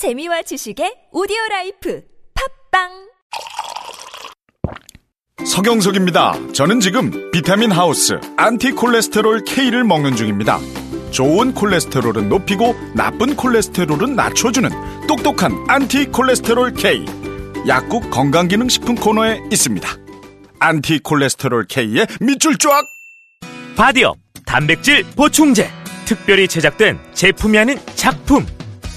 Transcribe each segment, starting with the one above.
재미와 지식의 오디오 라이프 팟빵 서경석입니다. 저는 지금 비타민 하우스 안티콜레스테롤 K를 먹는 중입니다. 좋은 콜레스테롤은 높이고 나쁜 콜레스테롤은 낮춰주는 똑똑한 안티콜레스테롤 K. 약국 건강기능식품 코너에 있습니다. 안티콜레스테롤 K의 밑줄 쫙! 바디업 단백질 보충제 특별히 제작된 제품이 아닌 작품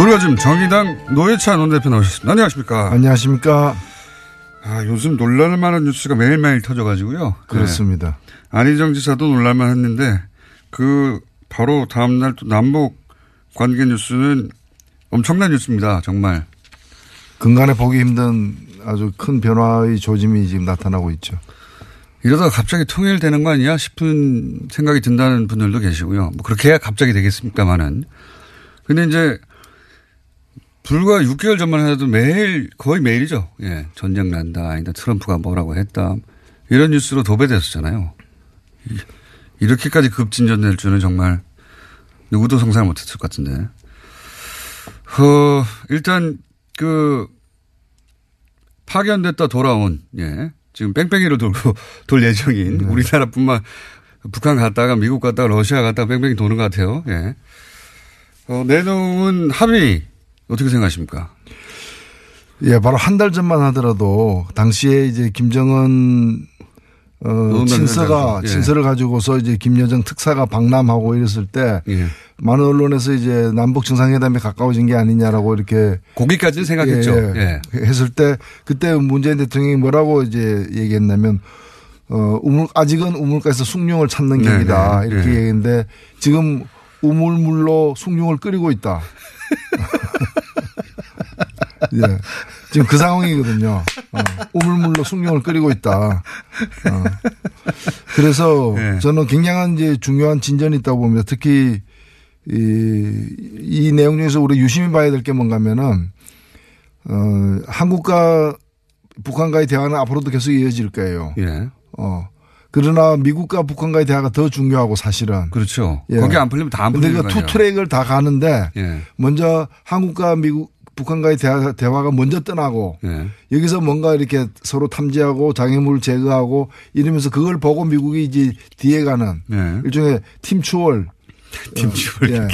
노려즘 정의당 노회찬 원대표 나오셨습니다. 안녕하십니까. 안녕하십니까. 아, 요즘 놀랄만한 뉴스가 매일매일 터져가지고요. 그렇습니다. 네. 안희정 지사도 놀랄만 했는데 그 바로 다음날 또 남북 관계 뉴스는 엄청난 뉴스입니다. 정말. 근간에 보기 힘든 아주 큰 변화의 조짐이 지금 나타나고 있죠. 이러다가 갑자기 통일되는 거 아니야 싶은 생각이 든다는 분들도 계시고요. 뭐 그렇게 해야 갑자기 되겠습니까만은. 근데 이제 불과 6개월 전만 해도 매일 거의 매일이죠. 예. 전쟁 난다. 아니다. 트럼프가 뭐라고 했다. 이런 뉴스로 도배됐었잖아요. 이렇게까지 급진전될 줄은 정말 누구도 상상을 못했을 것 같은데. 어, 일단 그 파견됐다 돌아온 예. 지금 뺑뺑이로 돌고 돌 예정인 네. 우리나라뿐만 북한 갔다가 미국 갔다가 러시아 갔다가 뺑뺑이 도는 것 같아요. 예. 어, 내놓은 합의 어떻게 생각하십니까? 예, 바로 한 달 전만 하더라도 당시에 이제 김정은 어, 친서가 예. 친서를 가지고서 이제 김여정 특사가 방남하고 이랬을 때 예. 많은 언론에서 이제 남북 정상회담에 가까워진 게 아니냐라고 이렇게 거기까지는 생각했죠. 예. 했을 때 그때 문재인 대통령이 뭐라고 이제 얘기했냐면 어 우물 아직은 우물가에서 숭늉을 찾는 네, 길이다 네, 이렇게 네. 얘기했는데 지금 우물물로 숭늉을 끓이고 있다. 예. 지금 그 상황이거든요. 어, 우물물로 숭늉을 끓이고 있다. 어. 그래서 네. 저는 굉장한 이제 중요한 진전이 있다고 봅니다. 특히 이, 이 내용 중에서 우리 유심히 봐야 될 게 뭔가 하면은 어, 한국과 북한과의 대화는 앞으로도 계속 이어질 거예요. 예. 어. 그러나 미국과 북한과의 대화가 더 중요하고 사실은. 그렇죠. 예. 거기 안 풀리면 다 안 풀리는 그 거예요. two track을 다 가는데 예. 먼저 한국과 미국 북한과의 대화, 대화가 먼저 떠나고 예. 여기서 뭔가 이렇게 서로 탐지하고 장애물을 제거하고 이러면서 그걸 보고 미국이 이제 뒤에 가는 예. 일종의 팀 추월. 팀 추월 예.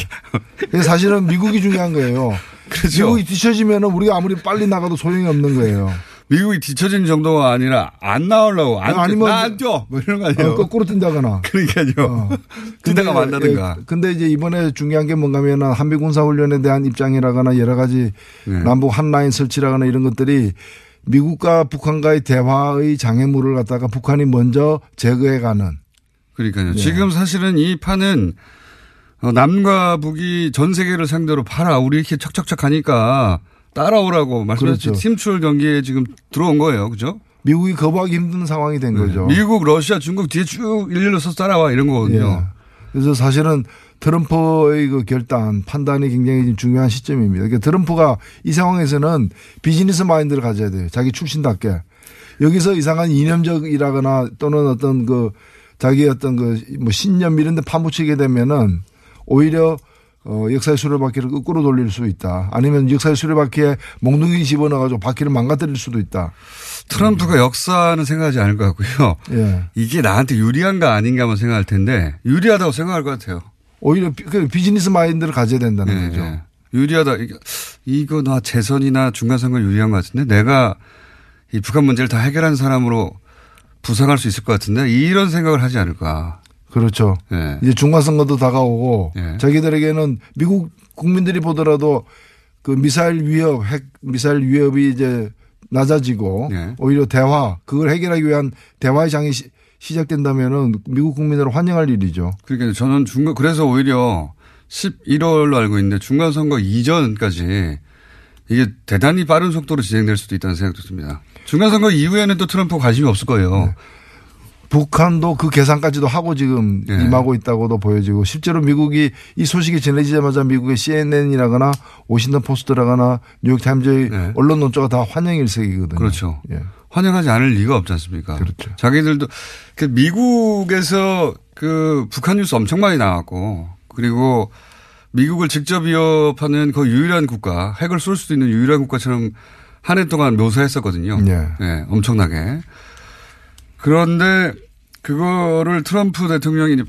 그래서 사실은 미국이 중요한 거예요. 그렇죠. 미국이 뒤처지면은 우리가 아무리 빨리 나가도 소용이 없는 거예요. 미국이 뒤처진 정도가 아니라 안 나오려고 안 아니면 나안 뛰어 뭐 이런 거 아니에요. 어, 거꾸로 뛴다거나. 그러니까요. 어. 뛰다가 근데, 만나든가. 예, 근데 이제 이번에 중요한 게 뭔가면은 한미 군사 훈련에 대한 입장이라거나 여러 가지 네. 남북 한 라인 설치라거나 이런 것들이 미국과 북한과의 대화의 장애물을 갖다가 북한이 먼저 제거해가는 그러니까요. 예. 지금 사실은 이 판은 어, 남과 북이 전 세계를 상대로 봐라. 우리 이렇게 척척척 하니까 따라오라고 말씀하신 그렇죠. 팀출 경기에 지금 들어온 거예요. 그죠? 미국이 거부하기 힘든 상황이 된 거죠. 네. 미국, 러시아, 중국 뒤에 쭉 일렬로 서 따라와 이런 거거든요. 예. 그래서 사실은 트럼프의 그 결단, 판단이 굉장히 중요한 시점입니다. 그러니까 트럼프가 이 상황에서는 비즈니스 마인드를 가져야 돼요. 자기 출신답게. 여기서 이상한 이념적이라거나 또는 어떤 그 자기 어떤 그 뭐 신념 이런 데 파묻히게 되면은 오히려 어, 역사의 수레바퀴를 거꾸로 돌릴 수 있다. 아니면 역사의 수레바퀴에 몽둥이 집어넣어가지고 바퀴를 망가뜨릴 수도 있다. 트럼프가 역사는 생각하지 않을 것 같고요. 예. 이게 나한테 유리한가 아닌가만 생각할 텐데 유리하다고 생각할 것 같아요. 오히려 비, 그 비즈니스 마인드를 가져야 된다는 예, 거죠. 예. 유리하다. 이거, 이거 나 재선이나 중간선거 유리한 것 같은데 내가 이 북한 문제를 다 해결한 사람으로 부상할 수 있을 것 같은데 이런 생각을 하지 않을까. 그렇죠. 예. 이제 중간선거도 다가오고 예. 자기들에게는 미국 국민들이 보더라도 그 미사일 위협, 핵 미사일 위협이 이제 낮아지고 예. 오히려 대화 그걸 해결하기 위한 대화의 장이 시, 시작된다면은 미국 국민들은 환영할 일이죠. 그러니까 저는 중간 그래서 오히려 11월로 알고 있는데 중간 선거 이전까지 이게 대단히 빠른 속도로 진행될 수도 있다는 생각도 듭니다. 중간 선거 이후에는 또 트럼프 관심이 없을 거예요. 북한도 그 계산까지도 하고 지금 예. 임하고 있다고도 보여지고 실제로 미국이 이 소식이 전해지자마자 미국의 CNN이라거나 워싱턴 포스트라거나 뉴욕 타임즈의 예. 언론 논조가 다 환영 일색이거든요. 그렇죠. 예. 환영하지 않을 리가 없지 않습니까? 그렇죠. 자기들도 그 미국에서 그 북한 뉴스 엄청 많이 나왔고 그리고 미국을 직접 위협하는 그 유일한 국가, 핵을 쏠 수도 있는 유일한 국가처럼 한 해 동안 묘사했었거든요. 예. 예, 엄청나게. 그런데 그거를 트럼프 대통령이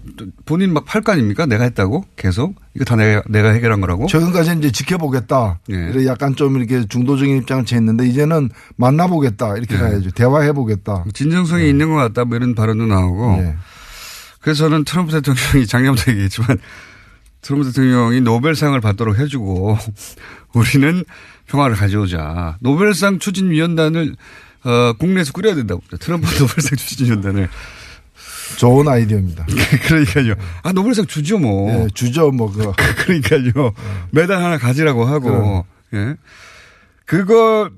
본인 막팔거 아닙니까? 내가 했다고? 계속? 이거 다 내가, 내가 해결한 거라고? 최근까지 이제 지켜보겠다. 예. 약간 좀 이렇게 중도적인 입장을 취했는데 이제는 만나보겠다. 이렇게 예. 가야죠. 대화해보겠다. 진정성이 있는 것 같다. 뭐 이런 발언도 나오고. 예. 그래서 저는 트럼프 대통령이 작년부터 얘기했지만 트럼프 대통령이 노벨상을 받도록 해주고 우리는 평화를 가져오자. 노벨상 추진위원단을 어, 국내에서 꾸려야 된다고. 트럼프 노벨상 추진위원단을. 좋은 아이디어입니다. 그러니까요. 아, 노벨상 주죠 뭐. 예, 주저 뭐 그. 그러니까요. 메달 하나 가지라고 하고. 예. 그거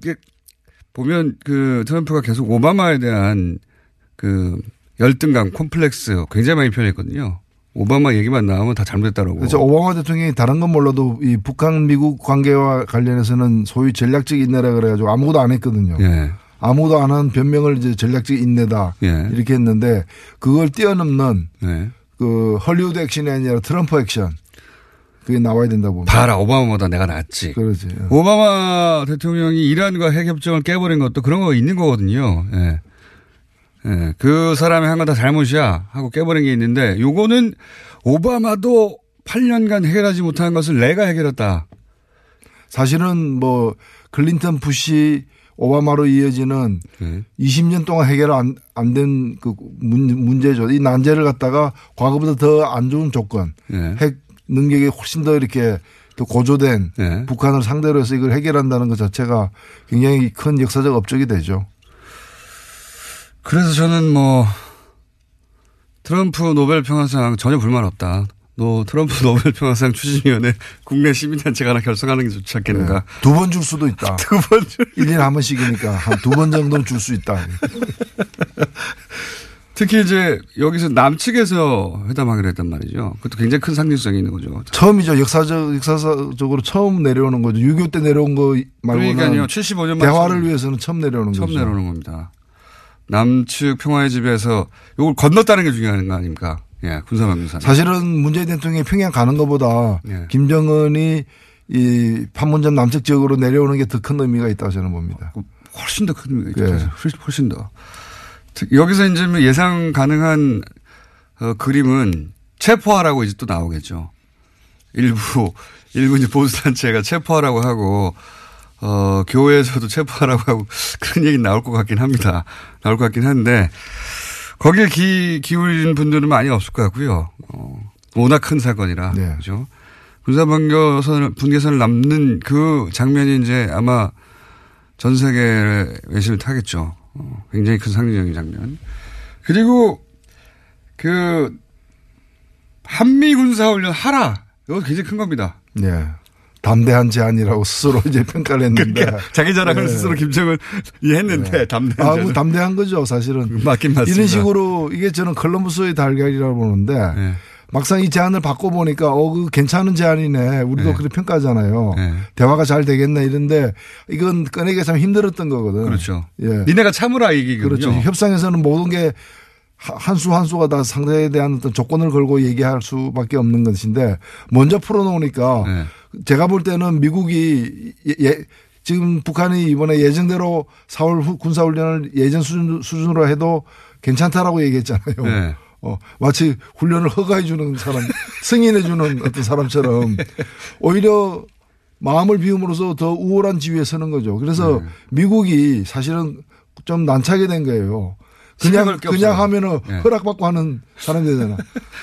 보면 그 트럼프가 계속 오바마에 대한 그 열등감, 콤플렉스 굉장히 많이 표현했거든요. 오바마 얘기만 나오면 다 잘못했다라고. 그래서 오바마 대통령이 다른 건 몰라도 이 북한 미국 관계와 관련해서는 소위 전략적 인내라 그래가지고 아무것도 안 했거든요. 예. 아무도 안 한 변명을 이제 전략적 인내다 예. 이렇게 했는데 그걸 뛰어넘는 예. 그 헐리우드 액션이 아니라 트럼프 액션 그게 나와야 된다고 봅니다. 봐라, 오바마보다 내가 낫지. 그렇지. 오바마 대통령이 이란과 핵 협정을 깨버린 것도 그런 거 있는 거거든요. 예. 예. 그 사람이 한건다 잘못이야 하고 깨버린 게 있는데 요거는 오바마도 8년간 해결하지 못한 것을 내가 해결했다. 사실은 뭐 클린턴 부시 오바마로 이어지는 예. 20년 동안 해결 안된 그 문제죠. 이 난제를 갖다가 과거보다 더 안 좋은 조건, 예. 핵 능력이 훨씬 더 이렇게 더 고조된 예. 북한을 상대로 해서 이걸 해결한다는 것 자체가 굉장히 큰 역사적 업적이 되죠. 그래서 저는 뭐 트럼프 노벨 평화상 전혀 불만 없다. 너 트럼프 노벨 평화상 추진위원회 국내 시민단체가 하나 결성하는 게 좋지 않겠는가. 두번 줄 수도 있다. 두 번. 줄- 1년에 한 번씩이니까 한 두 번 정도는 줄 수 있다. 특히 이제 여기서 남측에서 회담하기로 했단 말이죠. 그것도 굉장히 큰 상징성이 있는 거죠. 처음이죠. 역사적, 역사적으로 처음 내려오는 거죠. 6.25 때 내려온 거 말고는 그러니까요. 75년 만에 대화를 처음- 위해서는 처음 내려오는 처음 거죠. 내려오는 겁니다. 남측 평화의 집에서 이걸 건넜다는 게 중요한 거 아닙니까? 예, 군사방위산. 사실은 문재인 대통령이 평양 가는 것보다 예. 김정은이 이 판문점 남측 지역으로 내려오는 게 더 큰 의미가 있다고 저는 봅니다. 훨씬 더 큰 의미가 있죠. 예. 훨씬, 훨씬 더. 특- 여기서 이제 뭐 예상 가능한 어, 그림은 체포하라고 이제 또 나오겠죠. 일부, 일부 이제 보수단체가 체포하라고 하고, 어, 교회에서도 체포하라고 하고 그런 얘기 나올 것 같긴 합니다. 나올 것 같긴 한데, 거기에 기, 기울인 분들은 많이 없을 것 같고요. 어, 워낙 큰 사건이라. 네. 그죠. 군사분계선을, 분계선을 남는 그 장면이 이제 아마 전 세계 외신을 타겠죠. 어, 굉장히 큰 상징적인 장면. 그리고 그 한미 군사훈련 하라. 이거 굉장히 큰 겁니다. 네. 담대한 제안이라고 스스로 이제 평가를 했는데. 자기 자랑을 네. 스스로 김정은 이해했는데 담대한 아, 뭐. 담대한 거죠, 사실은. 맞긴 맞습니다. 이런 식으로 이게 저는 컬럼버스의 달걀이라고 보는데 네. 막상 이 제안을 바꿔 보니까 어, 그 괜찮은 제안이네. 우리도 네. 그렇게 평가하잖아요. 네. 대화가 잘 되겠네 이런데 이건 꺼내기가 참 힘들었던 거거든. 그렇죠. 예. 니네가 참으라 얘기거든요. 그렇죠. 협상에서는 모든 게 한수 한 수가 다 상대에 대한 어떤 조건을 걸고 얘기할 수밖에 없는 것인데 먼저 풀어놓으니까 네. 제가 볼 때는 미국이 예, 예- 지금 북한이 이번에 예정대로 4월 후 군사훈련을 예전 수준, 수준으로 해도 괜찮다라고 얘기했잖아요. 네. 어, 마치 훈련을 허가해 주는 사람, 승인해 주는 어떤 사람처럼 오히려 마음을 비움으로써 더 우월한 지위에 서는 거죠. 그래서 네. 미국이 사실은 좀 난처하게 된 거예요. 그냥 게 그냥 없어요. 하면은 네. 허락받고 하는 사람이 되잖아.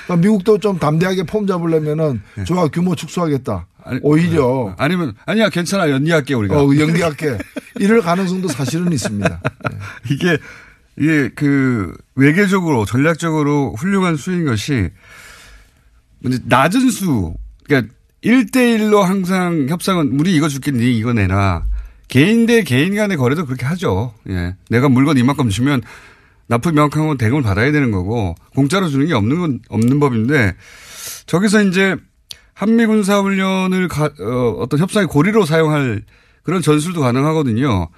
그러니까 미국도 좀 담대하게 폼 잡으려면은 좋아 규모 축소하겠다. 네. 아니, 오히려 아니면 아니야 괜찮아 연기할게 우리가 어, 연기할게 이럴 가능성도 사실은 있습니다. 이게 이게 그 외교적으로 전략적으로 훌륭한 수인 것이 낮은 수 그러니까 1대1로 항상 협상은 우리 이거 줄게 니 이거 내놔. 개인 대 개인 간의 거래도 그렇게 하죠. 예. 내가 물건 이만큼 주면 납품 명확한 건 대금을 받아야 되는 거고 공짜로 주는 게 없는 건 없는 법인데 저기서 이제 한미 군사 훈련을 가, 어, 어떤 협상의 고리로 사용할 그런 전술도 가능하거든요.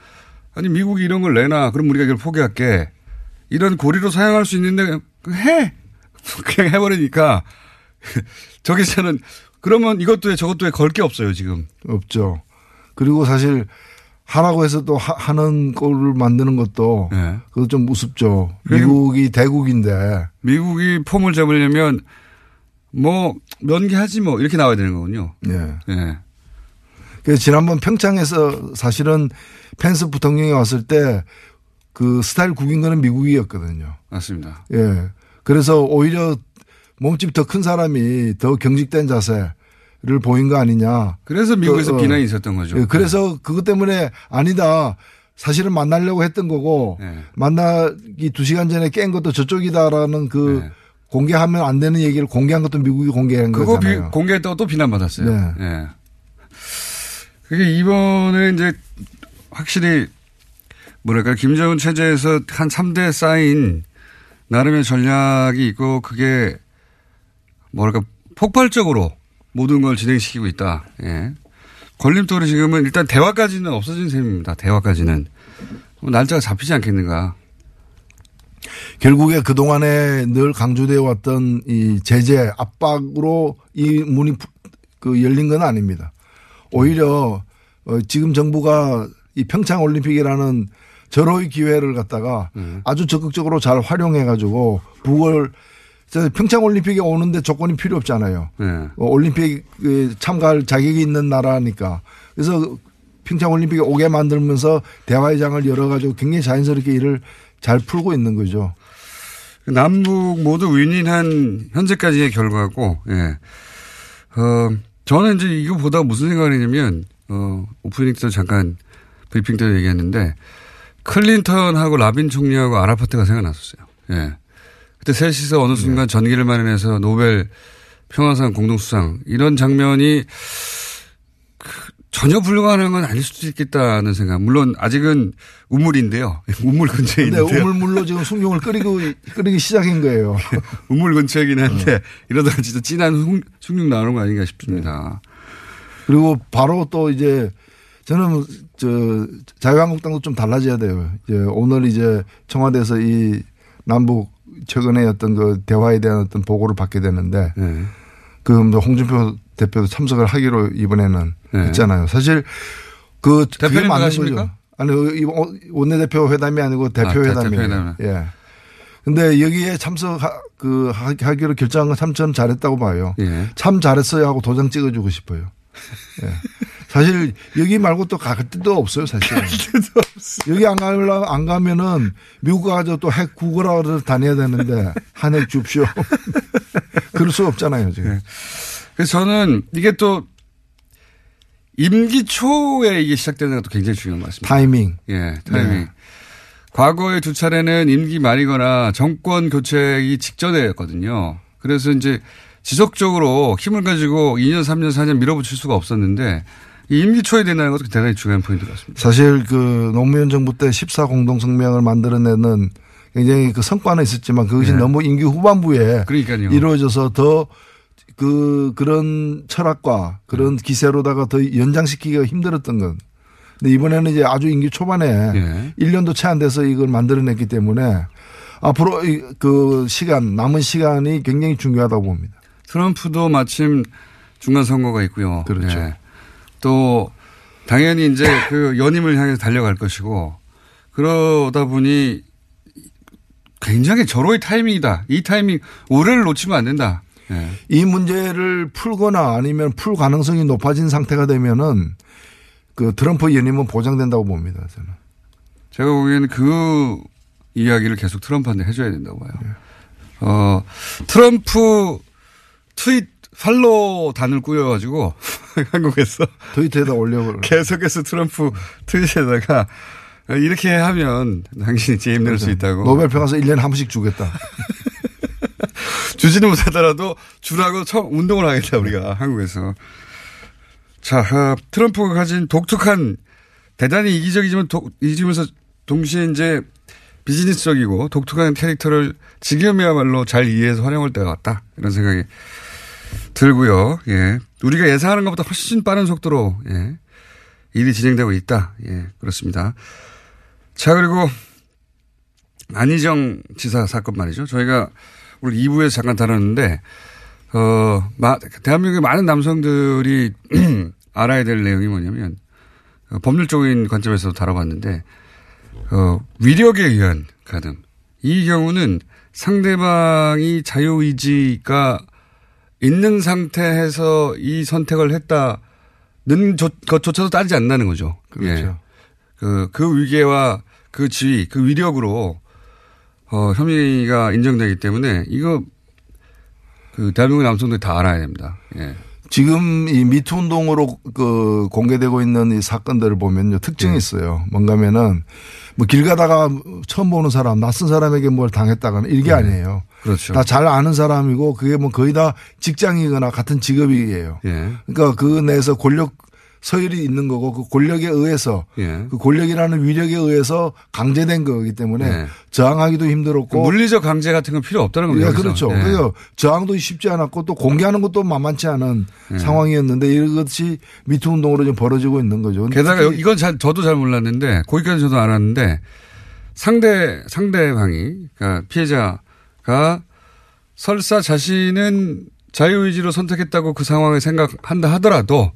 아니 미국이 이런 걸 내놔. 그럼 우리가 이걸 포기할게. 이런 고리로 사용할 수 있는데 해. 그냥 해버리니까 저기서는 그러면 이것도 해 저것도 해 걸 게 없어요 지금. 없죠. 그리고 사실 하라고 해서 또 하- 하는 꼴을 만드는 것도 예. 그것도 좀 우습죠. 그리고- 미국이 대국인데 미국이 폼을 잡으려면 뭐 면기하지 뭐 이렇게 나와야 되는 거군요. 예. 예. 그래서 지난번 평창에서 사실은 펜스 부통령이 왔을 때 그 스타일 국인 거는 미국이었거든요. 맞습니다. 예. 그래서 오히려 몸집 더 큰 사람이 더 경직된 자세 를 보인 거 아니냐. 그래서 미국에서 어, 어. 비난이 있었던 거죠. 예, 그래서 그것 때문에 아니다. 사실은 만나려고 했던 거고 네. 만나기 두 시간 전에 깬 것도 저쪽이다라는 그 네. 공개하면 안 되는 얘기를 공개한 것도 미국이 공개한 그거 비, 거잖아요. 공개했다고 또 비난받았어요. 네. 예. 그게 이번에 이제 확실히 뭐랄까 김정은 체제에서 한 3대 쌓인 나름의 전략이 있고 그게 뭐랄까 폭발적으로 모든 걸 진행시키고 있다. 예. 걸림돌이 지금은 일단 대화까지는 없어진 셈입니다. 대화까지는. 뭐 날짜가 잡히지 않겠는가. 결국에 그동안에 늘 강조되어 왔던 이 제재 압박으로 이 문이 푸- 그 열린 건 아닙니다. 오히려 어 지금 정부가 이 평창 올림픽이라는 절호의 기회를 갖다가 아주 적극적으로 잘 활용해 가지고 북을 평창 올림픽에 오는데 조건이 필요 없잖아요. 예. 어, 올림픽에 참가할 자격이 있는 나라니까. 그래서 평창 올림픽에 오게 만들면서 대화의 장을 열어가지고 굉장히 자연스럽게 일을 잘 풀고 있는 거죠. 남북 모두 윈윈한 현재까지의 결과고, 예. 어, 저는 이제 이거 보다가 무슨 생각을 했냐면, 어, 오프닝 때 잠깐 브리핑 때도 얘기했는데, 클린턴하고 라빈 총리하고 아라파트가 생각났었어요. 예. 그때 셋이서 어느 순간 전기를 마련해서 노벨 평화상 공동수상, 이런 장면이 그 전혀 불가능한 건 아닐 수도 있겠다는 생각. 물론 아직은 우물인데요. 우물 근처에 근데 있는데요. 우물물로 지금 숭늉을 끓이고, 끓이기 시작한 거예요. 우물 근처이긴 한데 어. 이러다가 진짜 진한 흉- 숭늉 나오는 거 아닌가 싶습니다. 그리고 바로 또 이제 저는 저 자유한국당도 좀 달라져야 돼요. 이제 오늘 이제 청와대에서 이 남북 최근에 어떤 그 대화에 대한 어떤 보고를 받게 되는데 네. 그 홍준표 대표도 참석을 하기로 이번에는 네. 했잖아요. 사실 그 그게 맞는 가십니까? 거죠. 아니 이 원내대표 회담이 아니고 대표 아, 대- 회담이에요. 예. 근데 여기에 참석 그 하- 하기로 결정한 건참전 잘했다고 봐요. 예. 참 잘했어요 하고 도장 찍어주고 싶어요. 예. 사실 여기 말고 또 갈 데도 없어요, 사실. 여기 안 가면 안 가면은 미국 가서 또 핵 구걸하러 다녀야 되는데 한 핵 줍쇼. 그럴 수 없잖아요, 지금. 네. 그래서 저는 이게 또 임기 초에 이게 시작되는 것도 굉장히 중요한 것 같습니다. 타이밍. 예, 타이밍. 네. 과거에 두 차례는 임기 말이거나 정권 교체이기 직전이었거든요. 그래서 이제 지속적으로 힘을 가지고 2년, 3년, 4년 밀어붙일 수가 없었는데 이 임기 초에 된다는 것도 대단히 중요한 포인트 같습니다. 사실 그 노무현 정부 때 14 공동성명을 만들어내는 굉장히 그 성과는 있었지만 그것이 네. 너무 임기 후반부에 그러니까요. 이루어져서 더 그 그런 철학과 그런 네. 기세로다가 더 연장시키기가 힘들었던 건. 근데 이번에는 이제 아주 임기 초반에 예. 1년도 채 안 돼서 이걸 만들어냈기 때문에 앞으로 이- 그 시간 남은 시간이 굉장히 중요하다고 봅니다. 트럼프도 마침 중간 선거가 있고요. 그렇죠. 예. 또 당연히 이제 그 연임을 향해서 달려갈 것이고 그러다 보니 굉장히 절호의 타이밍이다. 이 타이밍 올해를 놓치면 안 된다. 예. 이 문제를 풀거나 아니면 풀 가능성이 높아진 상태가 되면은 그 트럼프 연임은 보장된다고 봅니다. 저는. 제가 보기에는 그 이야기를 계속 트럼프한테 해줘야 된다고 봐요. 어, 트럼프 트윗 팔로 단을 꾸려가지고 한국에서 트위터에다 올려버려. 계속해서 트럼프 트윗에다가 이렇게 하면 당신이 재임 낼수 있다고. 노벨 평화서 1년에 한 번씩 주겠다. 주지는 못하더라도 주라고 처음 운동을 하겠다 우리가 한국에서. 자 어, 트럼프가 가진 독특한 대단히 이기적이지만 독, 이기면서 동시에 이제 비즈니스적이고 독특한 캐릭터를 지금이야말로 잘 이해해서 활용할 때가 왔다 이런 생각이 들고요. 예, 우리가 예상하는 것보다 훨씬 빠른 속도로 예, 일이 진행되고 있다. 예, 그렇습니다. 자 그리고 안희정 지사 사건 말이죠. 저희가 우리 2부에서 잠깐 다뤘는데, 어, 마, 대한민국의 많은 남성들이 알아야 될 내용이 뭐냐면, 어, 법률적인 관점에서 다뤄봤는데, 어, 위력에 의한 가등. 이 경우는 상대방이 자유의지가 있는 상태에서 이 선택을 했다는 것조차도 따지지 않는다는 거죠. 그렇죠. 예. 그, 그 위계와 그 지위, 그 위력으로 어, 혐의가 인정되기 때문에 이거 그 대한민국 남성들이 다 알아야 됩니다. 예. 지금 이 미투 운동으로 그 공개되고 있는 이 사건들을 보면요 특징이 네. 있어요. 뭔가면은 뭐 길 가다가 처음 보는 사람, 낯선 사람에게 뭘 당했다거나 이게 아니에요. 그렇죠. 다 잘 아는 사람이고 그게 뭐 거의 다 직장이거나 같은 직업이에요. 예. 그러니까 그 내에서 권력 서열이 있는 거고 그 권력에 의해서 예. 그 권력이라는 위력에 의해서 강제된 거기 때문에 예. 저항하기도 힘들었고 물리적 강제 같은 건 필요 없다는 겁니다. 예. 그렇죠. 예. 그래서 저항도 쉽지 않았고 또 공개하는 것도 만만치 않은 예. 상황이었는데 이것이 미투 운동으로 지금 벌어지고 있는 거죠. 게다가 이건 잘, 저도 잘 몰랐는데 거기까지 저도 알았는데 상대 상대방이 그러니까 피해자가 설사 자신은 자유의지로 선택했다고 그 상황을 생각한다 하더라도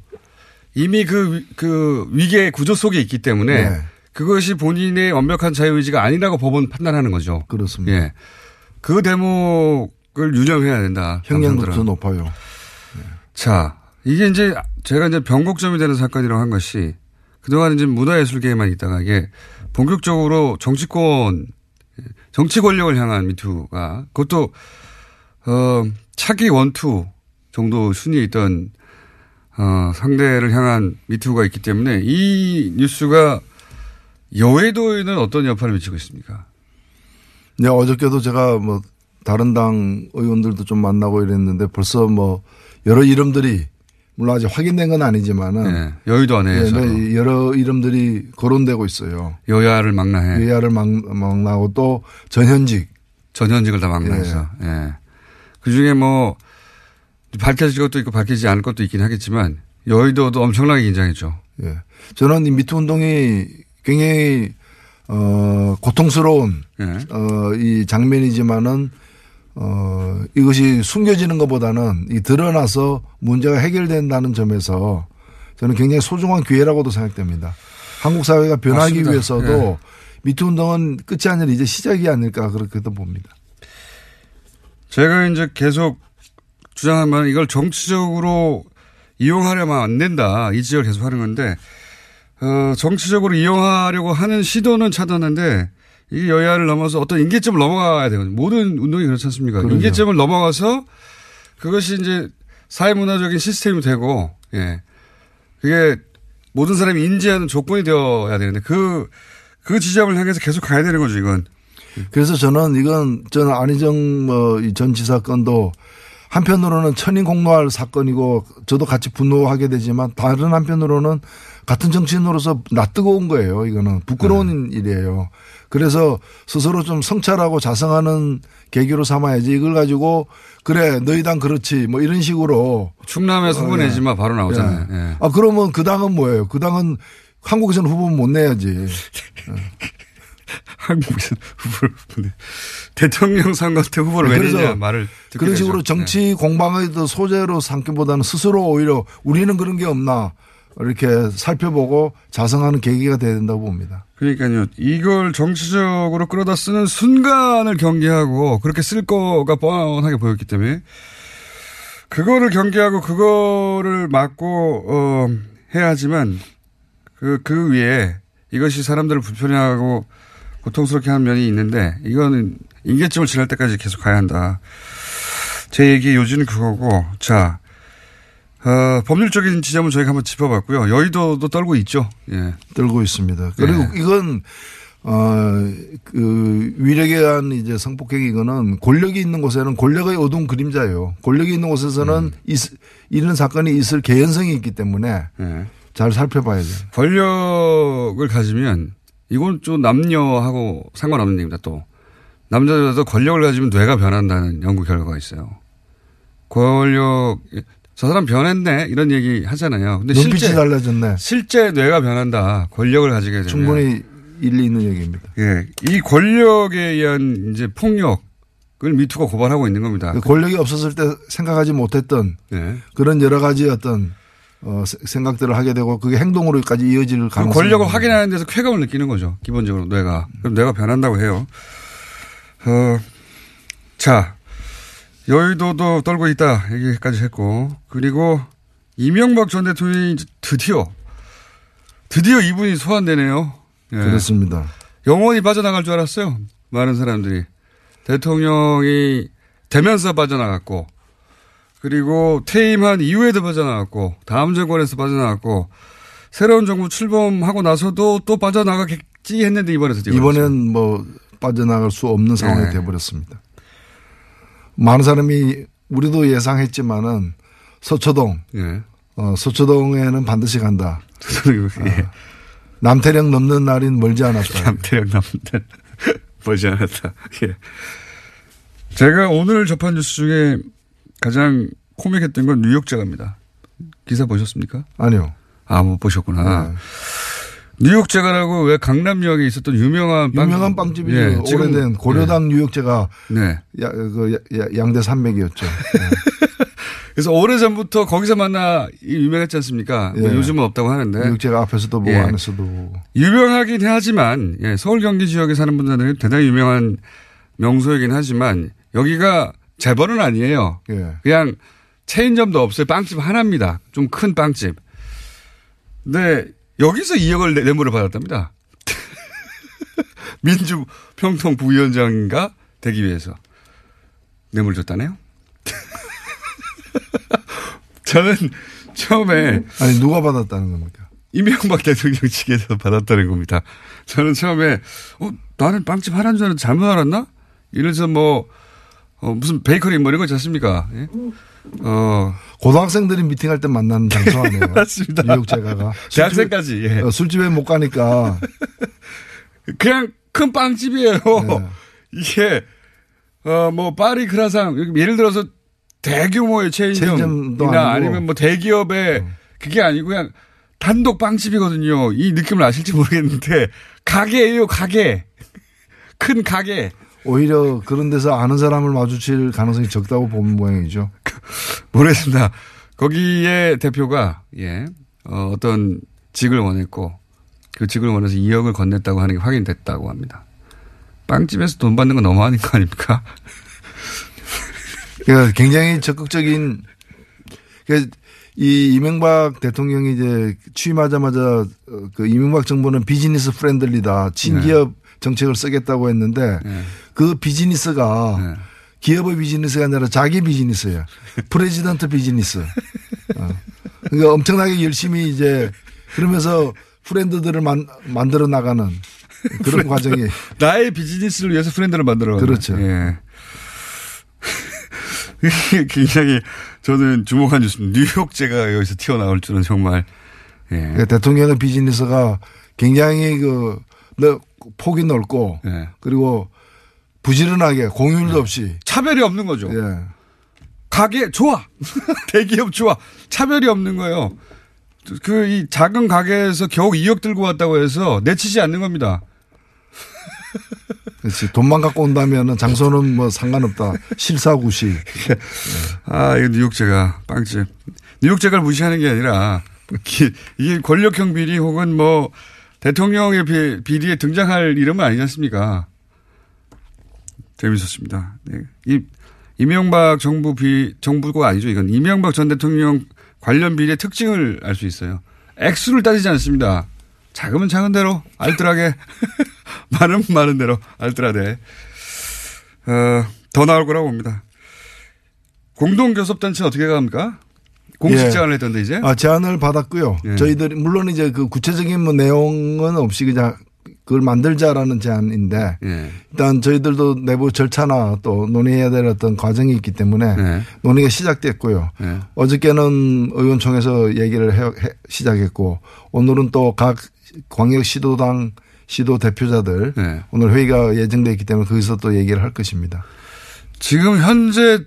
이미 그, 위- 그 위계 구조 속에 있기 때문에 네. 그것이 본인의 완벽한 자유의지가 아니라고 법원 판단하는 거죠. 그렇습니다. 예. 그 대목을 유념해야 된다. 더 높아요. 자, 이게 이제 제가 이제 변곡점이 되는 사건이라고 한 것이 그동안 이제 문화예술계에만 있다가 이게 본격적으로 정치권, 정치 권력을 향한 미투가 그것도, 어, 차기 원투 정도 순위에 있던, 어, 상대를 향한 미투가 있기 때문에 이 뉴스가 여의도에는 어떤 여파를 미치고 있습니까? 네, 어저께도 제가 뭐 다른 당 의원들도 좀 만나고 이랬는데 벌써 뭐 여러 이름들이 물론 아직 확인된 건 아니지만은 예, 여의도 네, 안에서 네, 여러 이름들이 거론되고 있어요. 여야를 막나해 여야를 막, 막나고 또 전현직 전현직을 다 막나해서. 예. 그 중에 뭐 밝혀질 것도 있고 밝혀지지 않을 것도 있긴 하겠지만 여의도도 엄청나게 긴장했죠. 예. 저는 이 미투 운동이 굉장히 어 고통스러운 예. 어이 장면이지만은 어 이것이 숨겨지는 것보다는 이 드러나서 문제가 해결된다는 점에서 저는 굉장히 소중한 기회라고도 생각됩니다. 한국 사회가 변하기 맞습니다. 위해서도 예. 미투 운동은 끝이 아니라 이제 시작이 아닐까 그렇게도 봅니다. 제가 이제 계속 주장한 바는 이걸 정치적으로 이용하려면 안 된다. 이 지적을 계속 하는 건데, 어, 정치적으로 이용하려고 하는 시도는 차단한데, 이 여야를 넘어서 어떤 인계점을 넘어가야 되거든요. 모든 운동이 그렇지 않습니까? 그러죠. 인계점을 넘어가서 그것이 이제 사회문화적인 시스템이 되고, 예. 그게 모든 사람이 인지하는 조건이 되어야 되는데, 그, 그 지점을 향해서 계속 가야 되는 거죠, 이건. 그래서 저는 이건 저는 안희정 뭐전 지사 건도 한편으로는 천인 공노할 사건이고 저도 같이 분노하게 되지만 다른 한편으로는 같은 정치인으로서 낯뜨거운 거예요. 이거는 부끄러운 네. 일이에요. 그래서 스스로 좀 성찰하고 자성하는 계기로 삼아야지 이걸 가지고 그래 너희 당 그렇지 뭐 이런 식으로 충남에서 후보 어, 예. 내지 마 바로 나오잖아요. 예. 예. 아 그러면 그 당은 뭐예요? 그 당은 한국에서는 후보 못 내야지. 한국에서 후보를 보내. 대통령 선거 때 후보를 왜 그래서 내냐 말을 듣게 그런 되죠. 식으로 정치 공방의 또 소재로 삼기보다는 스스로 오히려 우리는 그런 게 없나 이렇게 살펴보고 자성하는 계기가 돼야 된다고 봅니다. 그러니까요. 이걸 정치적으로 끌어다 쓰는 순간을 경계하고 그렇게 쓸 거가 뻔하게 보였기 때문에 그거를 경계하고 그거를 막고 어 해야 하지만 그, 그 위에 이것이 사람들을 불편해하고 고통스럽게 하는 면이 있는데 이거는 인계점을 지날 때까지 계속 가야 한다. 제 얘기 요지는 그거고 자 어, 법률적인 지점은 저희가 한번 짚어봤고요. 여의도도 떨고 있죠. 예. 떨고 있습니다. 그리고 네. 이건 어그 위력에 의한 이제 성폭행 이거는 권력이 있는 곳에는 권력의 어두운 그림자예요. 권력이 있는 곳에서는 음. 있, 이런 사건이 있을 개연성이 있기 때문에 예. 잘 살펴봐야 돼요. 권력을 가지면 이건 좀 남녀하고 상관없는 얘기입니다. 또 남자도 권력을 가지면 뇌가 변한다는 연구 결과가 있어요. 권력 저 사람 변했네 이런 얘기 하잖아요. 근데 눈빛이 실제 달라졌네. 실제 뇌가 변한다. 권력을 가지게 되면 충분히 일리 있는 얘기입니다. 예, 이 권력에 의한 이제 폭력을 미투가 고발하고 있는 겁니다. 그 권력이 없었을 때 생각하지 못했던 예. 그런 여러 가지 어떤 어, 세- 생각들을 하게 되고 그게 행동으로까지 이어질 그 가능성이 권력을 확인하는 데서 쾌감을 느끼는 거죠. 기본적으로 뇌가. 그럼 뇌가 변한다고 해요. 어, 자, 여의도도 떨고 있다 얘기까지 했고 그리고 이명박 전 대통령이 드디어 드디어 이분이 소환되네요. 예. 그렇습니다. 영원히 빠져나갈 줄 알았어요. 많은 사람들이. 대통령이 되면서 빠져나갔고, 그리고 퇴임한 이후에도 빠져나갔고, 다음 정권에서 빠져나갔고, 새로운 정부 출범하고 나서도 또 빠져나가겠지 했는데 이번에 드디어. 이번엔 뭐 빠져나갈 수 없는 상황이 네. 돼버렸습니다. 많은 사람이 우리도 예상했지만은 서초동, 예. 어, 서초동에는 반드시 간다. 예. 남태령 넘는 날인 멀지 않았다. 남태령 남들 보지 않았다. 예. 제가 오늘 접한 뉴스 중에 가장 코믹했던 건 뉴욕 제가입니다. 기사 보셨습니까? 아니요. 아, 못 보셨구나. 네. 뉴욕 제가라고 왜 강남역에 있었던 유명한 빵 유명한 빵집이죠. 예, 오래된 고려당 뉴욕 제가 네. 야, 그 야- 야- 양대 산맥이었죠. 그래서 오래전부터 거기서 만나 이 유명했지 않습니까? 뭐 예. 요즘은 없다고 하는데. 뉴욕 제가 앞에서도 보고 예. 안에서도 보고. 유명하긴 하지만, 예, 서울 경기 지역에 사는 분들은 대단히 유명한 명소이긴 하지만, 여기가 재벌은 아니에요. 예. 그냥 체인점도 없어요. 빵집 하나입니다. 좀 큰 빵집. 근데 여기서 2억을 내- 뇌물을 받았답니다. 민주 평통 부위원장인가 되기 위해서 뇌물 줬다네요. 저는 처음에 아니 누가 받았다는 겁니까? 이명박 대통령 측에서 받았다는 겁니다. 저는 처음에 어 나는 빵집 하나인 줄 알았는데 잘못 알았나? 이래서 뭐 어, 무슨 베이커리 뭐 이런 거 있지 않습니까? 예? 어 고등학생들이 미팅할 때 만나는 장소 아니에요? 맞습니다. 뉴욕 제가가. 대학생까지 예. 술집에, 어, 술집에 못 가니까 그냥 큰 빵집이에요. 네. 이게 어 뭐 파리 크라상 예를 들어서 대규모의 체인점이나. 아니면 뭐 대기업의 그게 아니고 그냥 단독 빵집이거든요. 이 느낌을 아실지 모르겠는데 가게예요, 가게. 큰 가게. 오히려 그런 데서 아는 사람을 마주칠 가능성이 적다고 보는 모양이죠. 모르겠습니다. 거기에 대표가 예 어, 어떤 직을 원했고 그 직을 원해서 2억을 건넸다고 하는 게 확인됐다고 합니다. 빵집에서 돈 받는 건 너무하는 거 아닙니까? 그러니까 굉장히 적극적인 그러니까 이 이명박 대통령이 이제 취임하자마자 어, 그 이명박 정부는 비즈니스 프렌들리다 친기업 정책을 쓰겠다고 했는데 네. 그 비즈니스가 네. 기업의 비즈니스가 아니라 자기 비즈니스예요. president business. 어. 그러니까 엄청나게 열심히 이제 그러면서 friend들을 만, 만들어 나가는 그런 과정이 나의 비즈니스를 위해서 friend를 만들어. 그렇죠. 예. 굉장히 저는 주목한 뉴스입니다. 뉴욕제가 여기서 튀어나올 줄은 정말. 예. 그러니까 대통령의 비즈니스가 굉장히 그 넓- 폭이 넓고 예. 그리고 부지런하게 공휴일도 없이 차별이 없는 거죠. 예. 가게 좋아. 대기업 좋아. 차별이 없는 거예요. 그 이 작은 가게에서 겨우 2억 들고 왔다고 해서 내치지 않는 겁니다. 그렇지. 돈만 갖고 온다면은 장소는 뭐 상관없다. 실사구시. 아, 이거 뉴욕제가 빵집. 뉴욕제가를 무시하는 게 아니라 기- 이게 권력형 비리 혹은 뭐 대통령의 비, 비리에 등장할 이름은 아니지 않습니까? 재밌었습니다. 네. 이, 이명박 정부 비, 정부가 아니죠. 이건 이명박 전 대통령 관련 비리의 특징을 알 수 있어요. 액수를 따지지 않습니다. 작으면 작은 대로 알뜰하게 많으면 많은 대로 알뜰하게 어, 더 나올 거라고 봅니다. 공동교섭단체 어떻게 갑니까? 공식 예. 제안을 했던데 이제 아, 제안을 받았고요. 예. 저희들이 물론 이제 그 구체적인 뭐 내용은 없이 그냥 그걸 만들자라는 제안인데 예. 일단 저희들도 내부 절차나 또 논의해야 될 어떤 과정이 있기 때문에 네. 논의가 시작됐고요. 네. 어저께는 의원총회에서 얘기를 해, 해- 시작했고 오늘은 또 각 광역 시도당 시도 대표자들 네. 오늘 회의가 예정돼 있기 때문에 거기서 또 얘기를 할 것입니다. 지금 현재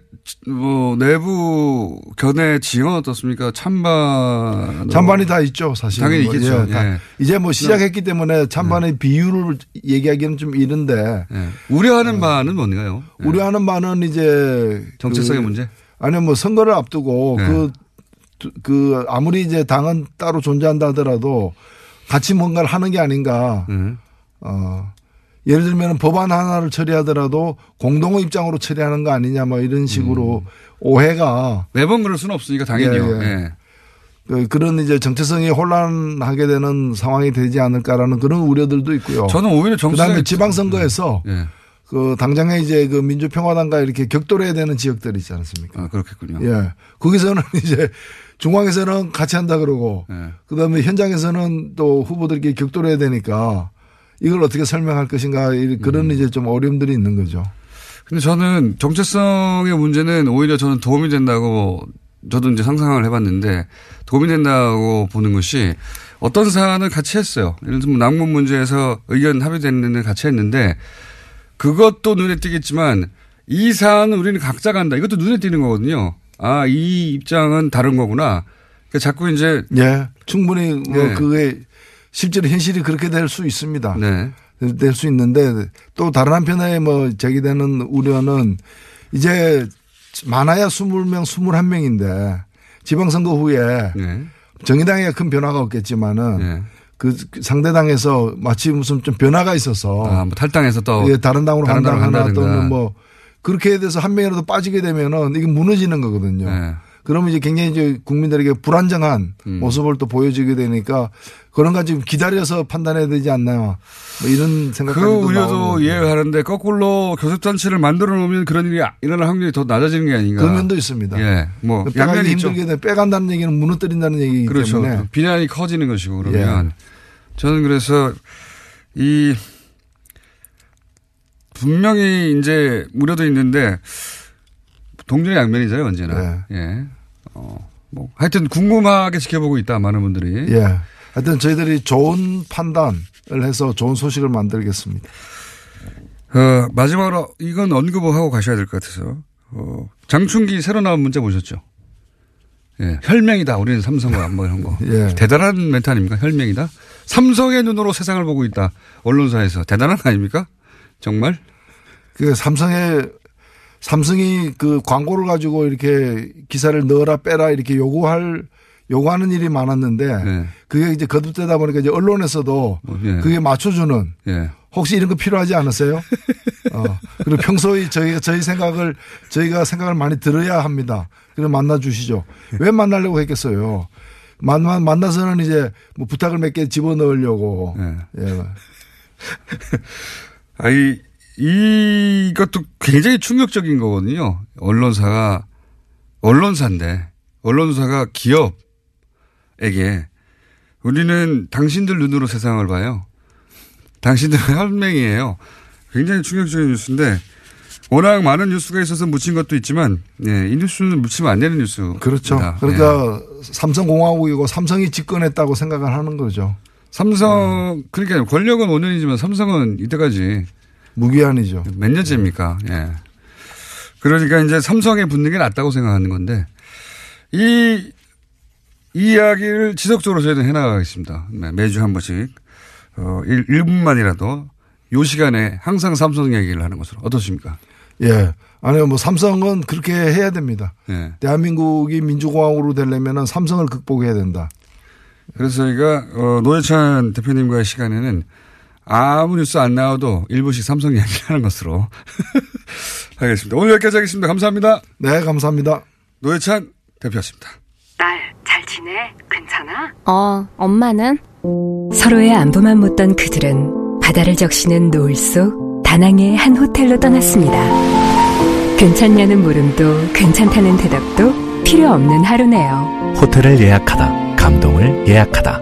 뭐 내부 견해 지형 어떻습니까? 찬반 찬반이 다 있죠, 사실. 당연히 뭐, 있겠죠. 다 예. 이제 뭐 시작했기 때문에 찬반의 비율을 얘기하기는 좀 이른데 예. 우려하는 바는 뭔가요? 예. 우려하는 바는 이제 정체성의 그 문제. 아니면 뭐 선거를 앞두고 네. 그, 그 아무리 이제 당은 따로 존재한다 하더라도 같이 뭔가를 하는 게 아닌가. 예. 어. 예를 들면 법안 하나를 처리하더라도 공동의 입장으로 처리하는 거 아니냐 뭐 이런 식으로 오해가 매번 그럴 수는 없으니까 당연히요. 예, 예. 예. 그- 그런 이제 정체성이 혼란하게 되는 상황이 되지 않을까라는 그런 우려들도 있고요. 저는 오히려 정치가 그다음에 지방선거에서 예. 그 당장에 이제 그 민주평화당과 이렇게 격돌해야 되는 지역들이 있지 않습니까? 아, 그렇겠군요. 예. 거기서는 이제 중앙에서는 같이 한다 그러고 예. 그다음에 현장에서는 또 후보들끼리 격돌해야 되니까 이걸 어떻게 설명할 것인가 이- 음. 그런 이제 좀 어려움들이 있는 거죠. 근데 저는 정체성의 문제는 오히려 저는 도움이 된다고 저도 이제 상상을 해봤는데 도움이 된다고 보는 것이 어떤 사안을 같이 했어요. 예를 들면 낭문 문제에서 의견 합의되는 데 같이 했는데 그것도 눈에 띄겠지만 이 사안은 우리는 각자 간다. 이것도 눈에 띄는 거거든요. 아, 이 입장은 다른 거구나. 그러니까 자꾸 이제 예. 충분히 뭐 네. 그게 실제로 현실이 그렇게 될 수 있습니다. 네. 될수 있는데 또 다른 한편에 뭐 제기되는 우려는 이제 많아야 20명, 21명인데 지방선거 후에 네. 정의당에 큰 변화가 없겠지만은 네. 그 상대당에서 마치 무슨 좀 변화가 있어서 아, 뭐 탈당해서 또 예, 다른 당으로 다른 간다거나. 또는 뭐 그렇게 돼서 한 명이라도 빠지게 되면은 이게 무너지는 거거든요. 네. 그러면 이제 굉장히 이제 국민들에게 불안정한 음. 모습을 또 보여주게 되니까 그런 거 지금 기다려서 판단해야 되지 않나 뭐 이런 그 생각까지도 우려도 나오고. 이해하는데 거꾸로 교섭단체를 만들어 놓으면 그런 일이 일어날 확률이 더 낮아지는 게 아닌가. 그 면도 있습니다. 예. 뭐, 빼가기 양면이. 힘들게 돼 빼간다는 얘기는 무너뜨린다는 얘기이기 그렇죠. 때문에 예. 비난이 커지는 것이고 그러면 저는 그래서 이 분명히 이제 우려도 있는데 동전의 양면이잖아요 언제나. 네. 예. 어, 뭐 하여튼 궁금하게 지켜보고 있다 많은 분들이. 예. 하여튼 저희들이 좋은 판단을 해서 좋은 소식을 만들겠습니다. 어, 마지막으로 이건 언급을 하고 가셔야 될 것 같아서 어, 장충기 새로 나온 문자 보셨죠? 예, 혈맹이다. 우리는 삼성과 한번 한 거. 예. 대단한 멘트 아닙니까? 혈맹이다. 삼성의 눈으로 세상을 보고 있다. 언론사에서 대단한 거 아닙니까? 정말? 그 삼성의 삼성이 그 광고를 가지고 이렇게 기사를 넣어라 빼라 이렇게 요구할 요구하는 일이 많았는데 네. 그게 이제 거듭되다 보니까 이제 언론에서도 어, 예. 그게 맞춰주는 예. 혹시 이런 거 필요하지 않으세요? 어. 그리고 평소에 저희가 저희 생각을 저희가 생각을 많이 들어야 합니다. 그럼 만나 주시죠. 왜 만나려고 했겠어요? 만나 만나서는 이제 뭐 부탁을 몇 개 집어 넣으려고. 예. 예. 아, 이, 이것도 굉장히 충격적인 거거든요. 언론사가, 언론사인데, 언론사가 기업에게 우리는 당신들 눈으로 세상을 봐요. 당신들은 혈맹이에요. 굉장히 충격적인 뉴스인데, 워낙 많은 뉴스가 있어서 묻힌 것도 있지만, 예, 이 뉴스는 묻히면 안 되는 뉴스. 그렇죠. 예. 그러니까 삼성공화국이고 삼성이 집권했다고 생각을 하는 거죠. 삼성, 그러니까 권력은 5년이지만 삼성은 이때까지 무기한이죠. 몇 년째입니까? 예. 그러니까 이제 삼성에 붙는 게 낫다고 생각하는 건데 이, 이 이야기를 지속적으로 저희는 해나가겠습니다. 네, 매주 한 번씩. 어, 1, 1분만이라도 요 시간에 항상 삼성 얘기를 하는 것으로 어떻습니까? 예. 아니요, 뭐 삼성은 그렇게 해야 됩니다. 예. 대한민국이 민주공화국으로 되려면 삼성을 극복해야 된다. 그래서 저희가 어, 노회찬 대표님과의 시간에는 아무 뉴스 안 나와도 일부씩 삼성 이야기를 하는 것으로 하겠습니다. 오늘 여기까지 하겠습니다. 감사합니다. 네, 감사합니다. 노회찬 대표였습니다. 딸, 잘 지내? 괜찮아? 어, 엄마는? 서로의 안부만 묻던 그들은 바다를 적시는 노을 속 다낭의 한 호텔로 떠났습니다. 괜찮냐는 물음도 괜찮다는 대답도 필요 없는 하루네요. 호텔을 예약하다. 감동을 예약하다.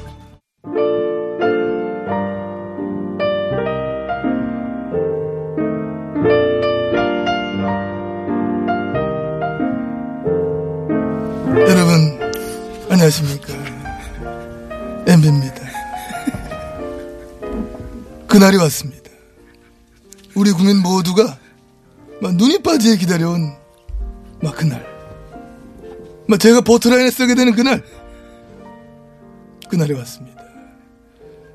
여러분 안녕하십니까? 엠비입니다. 그날이 왔습니다. 우리 국민 모두가 막 눈이 빠지게 기다려온 막 그날. 막 제가 보트라인에 쓰게 되는 그날. 그날이 왔습니다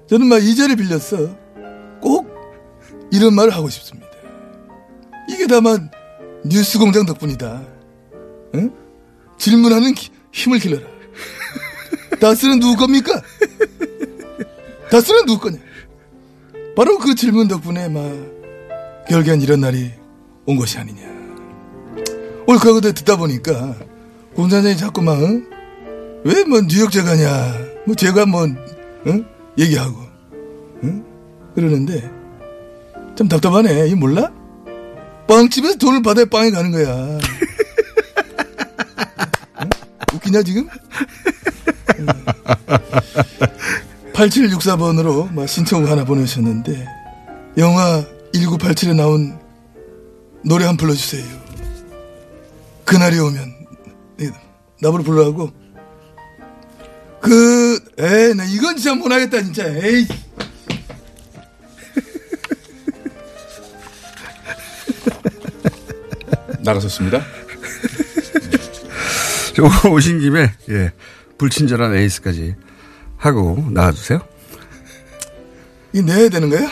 저는 막이 자리를 빌려서 꼭 이런 말을 하고 싶습니다 이게 다만 뉴스 공장 덕분이다 응? 질문하는 기- 힘을 길러라. 다스는 누구 겁니까? 다스는 누구 거냐? 바로 그 질문 덕분에 막 결국엔 이런 날이 온 것이 아니냐. 오늘 그거들 듣다 보니까 공장장이 자꾸 막왜뭐 뉴욕 제가냐, 뭐 제가 뭐 응? 얘기하고 응? 그러는데 좀 답답하네. 이 몰라? 빵집에서 돈을 받아야 빵에 가는 거야. 웃기냐 지금? 8764번으로 막 신청곡 하나 보내셨는데 영화 1987에 나온 노래 한번 불러주세요. 그날이 오면 네, 나보러 불러라고 그 에이 나 이건 진짜 못하겠다 진짜 에이 나가셨습니다. 저 오신 김에 예 불친절한 에이스까지 하고 나가주세요. 이 내야 되는 거야?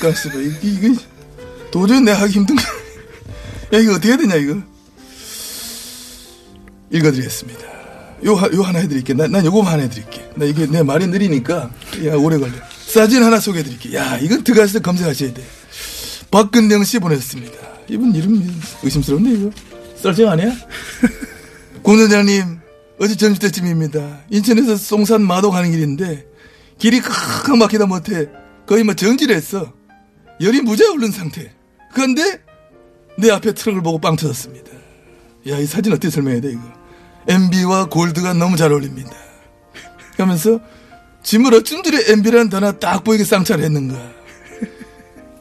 가스 봐 이게 이거 도저히 내 하기 힘든 거. 야 이거 어떻게 해야 되냐 이거. 읽어드리겠습니다. 요, 하- 요 하나 해드릴게. 나, 난 요거 하나 해드릴게. 나 이게 내 말이 느리니까 야 오래 걸려. 사진 하나 소개해드릴게. 야 이건 들어가서 검색하셔야 돼. 박근영 씨 보냈습니다. 이분 이름 의심스럽네 이거. 썰정 아니야? 공장장님 어제 점심때쯤입니다. 인천에서 송산 마도 가는 길인데 길이 칵 막히다 못해 거의 뭐 정지했어. 열이 무지하게 오른 상태. 그런데 내 앞에 트럭을 보고 빵 터졌습니다. 야, 이 사진 어떻게 설명해야 돼, 이거? MB와 골드가 너무 잘 어울립니다. 하면서 짐을 어쩜 저리 MB라는 단어 딱 보이게 쌍차를 했는가.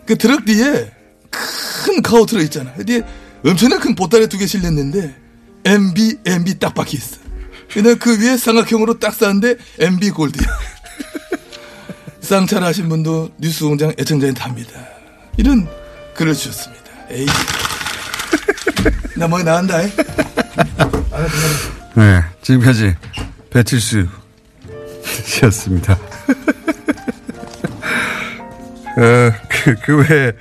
그 트럭 뒤에 큰 카우 트럭 있잖아. 그 뒤에 엄청난 큰 보따리 두 개 실렸는데 MB, MB 딱 박혀 있어. 근데 그 위에 삼각형으로 딱 쌌는데 MB 골드야. 쌍차를 하신 분도 뉴스 공장 애청자인 답니다. 이런 글을 주셨습니다. 에이. 나 뭐 나간다. 잉? 네 지금까지 배칠수 씨였습니다. 어, 그, 그 외에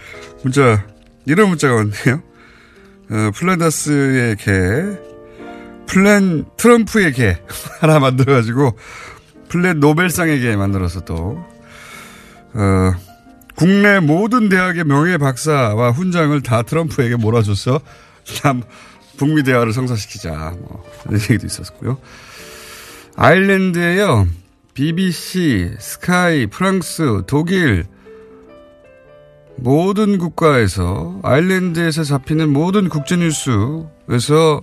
문자, 이런 문자가 왔네요. 어, 플랜다스의 계, 플랜 트럼프의 계 하나 만들어가지고 플랜 노벨상의 계 만들어서 또, 어, 국내 모든 대학의 명예 박사와 훈장을 다 트럼프에게 몰아줘서 남 북미 대화를 성사시키자 뭐 이런 얘기도 있었고요. 아일랜드에요. BBC, 스카이, 프랑스, 독일 모든 국가에서 아일랜드에서 잡히는 모든 국제 뉴스에서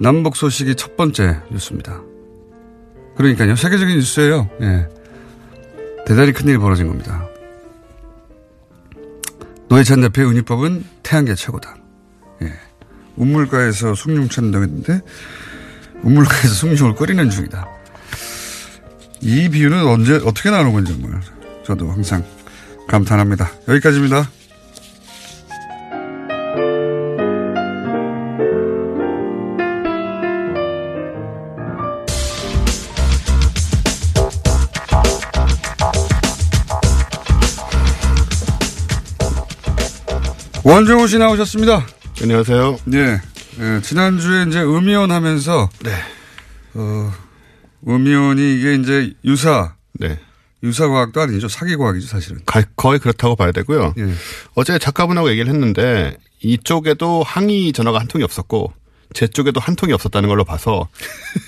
남북 소식이 첫 번째 뉴스입니다. 그러니까요. 세계적인 뉴스예요. 예. 대단히 큰일이 벌어진 겁니다. 노회찬 대표의 은유법은 태양계 최고다. 예. 운물가에서 숭늉 찬다했는데 운물가에서 숭늉을 끓이는 중이다. 이 비유는 언제 어떻게 나오는 건지 정말 저도 항상 감탄합니다. 여기까지입니다. 원정호 씨 나오셨습니다. 안녕하세요. 예. 예, 지난주에 이제 음이온 하면서. 네. 어, 음이온이 이게 이제 유사. 네. 유사 과학도 아니죠. 사기 과학이죠, 사실은. 가- 거의 그렇다고 봐야 되고요. 예. 어제 작가분하고 얘기를 했는데 이쪽에도 항의 전화가 한 통이 없었고 제 쪽에도 한 통이 없었다는 걸로 봐서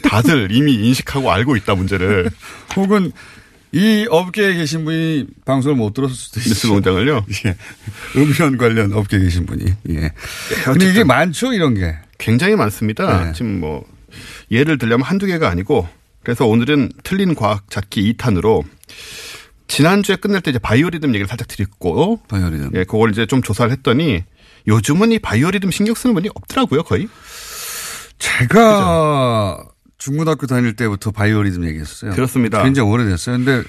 다들 이미 인식하고 알고 있다 문제를. 혹은 이 업계에 계신 분이 방송을 못 들었을 수도 있어요. 뉴스 공장을요? 예. 음현 관련 업계에 계신 분이. 예. 근데 이게 많죠, 이런 게. 굉장히 많습니다. 네. 지금 뭐 예를 들려면 한두 개가 아니고 그래서 오늘은 틀린 과학 찾기 2탄으로 지난주에 끝낼 때 이제 바이오리듬 얘기를 살짝 드렸고 바이오리듬. 예, 그걸 이제 좀 조사를 했더니 요즘은 이 바이오리듬 신경 쓰는 분이 없더라고요, 거의. 제가 중고등학교 다닐 때부터 바이오리듬 얘기했어요. 그렇습니다. 굉장히 오래됐어요. 근데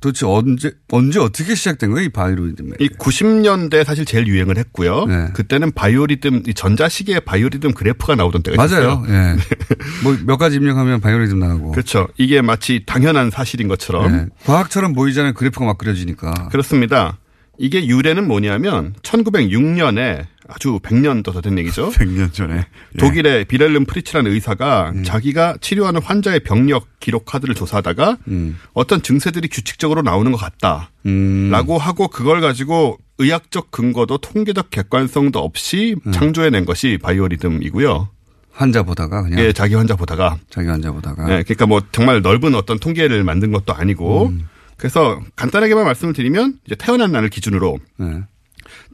도대체 언제, 언제 어떻게 시작된 거예요? 이 바이오리듬. 이 90년대 사실 제일 유행을 했고요. 네. 그때는 바이오리듬 이 전자시계에 바이오리듬 그래프가 나오던 때가. 맞아요. 예. 뭐몇 가지 입력하면 바이오리듬 나오고. 그렇죠. 이게 마치 당연한 사실인 것처럼 예. 과학처럼 보이잖아요. 그래프가 막 그려지니까. 그렇습니다. 이게 유래는 뭐냐면 1906년에 아주 100년 더 된 얘기죠. 100년 전에. 예. 독일의 빌헬름 플리스라는 의사가 자기가 치료하는 환자의 병력 기록 카드를 조사하다가 음. 어떤 증세들이 규칙적으로 나오는 것 같다. 음. 라고 하고 그걸 가지고 의학적 근거도 통계적 객관성도 없이 음. 창조해낸 것이 바이오리듬이고요. 환자 보다가 그냥. 예, 자기 환자 보다가. 자기 환자 보다가. 예, 그러니까 뭐 정말 넓은 어떤 통계를 만든 것도 아니고 음. 그래서 간단하게만 말씀을 드리면 이제 태어난 날을 기준으로 네.